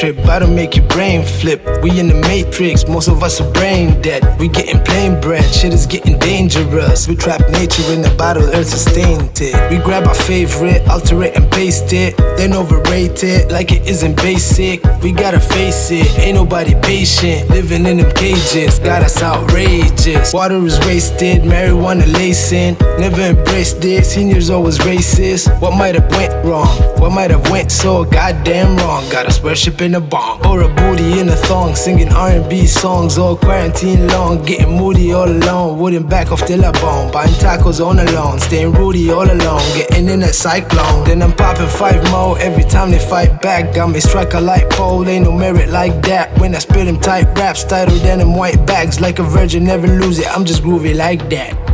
trip, about to make your brain flip. We in the matrix, most of us are brain dead. We getting plain bread, shit is getting dangerous. We trap nature in a bottle, earth is tainted. We grab our favorite, alter it and paste it. Then overrate it like it isn't basic. We gotta face it, ain't nobody patient. Living in them cages, got us outrageous. Water is wasted, marijuana lacing. Never embraced it, seniors always racist. What might have went wrong? What might have went so goddamn wrong? Got us worshiping a bong or a booty in a thong, singing R&B songs all quarantine long, getting moody all alone. Wouldn't back off till I bone, buying tacos on the lawn, staying Rudy all alone, getting in a cyclone. Then I'm popping five more every time they fight back. Got me strike a light pole, ain't no merit like that. When I spit them tight raps, than them white bags, like a virgin, never lose it. I'm just groovy like that.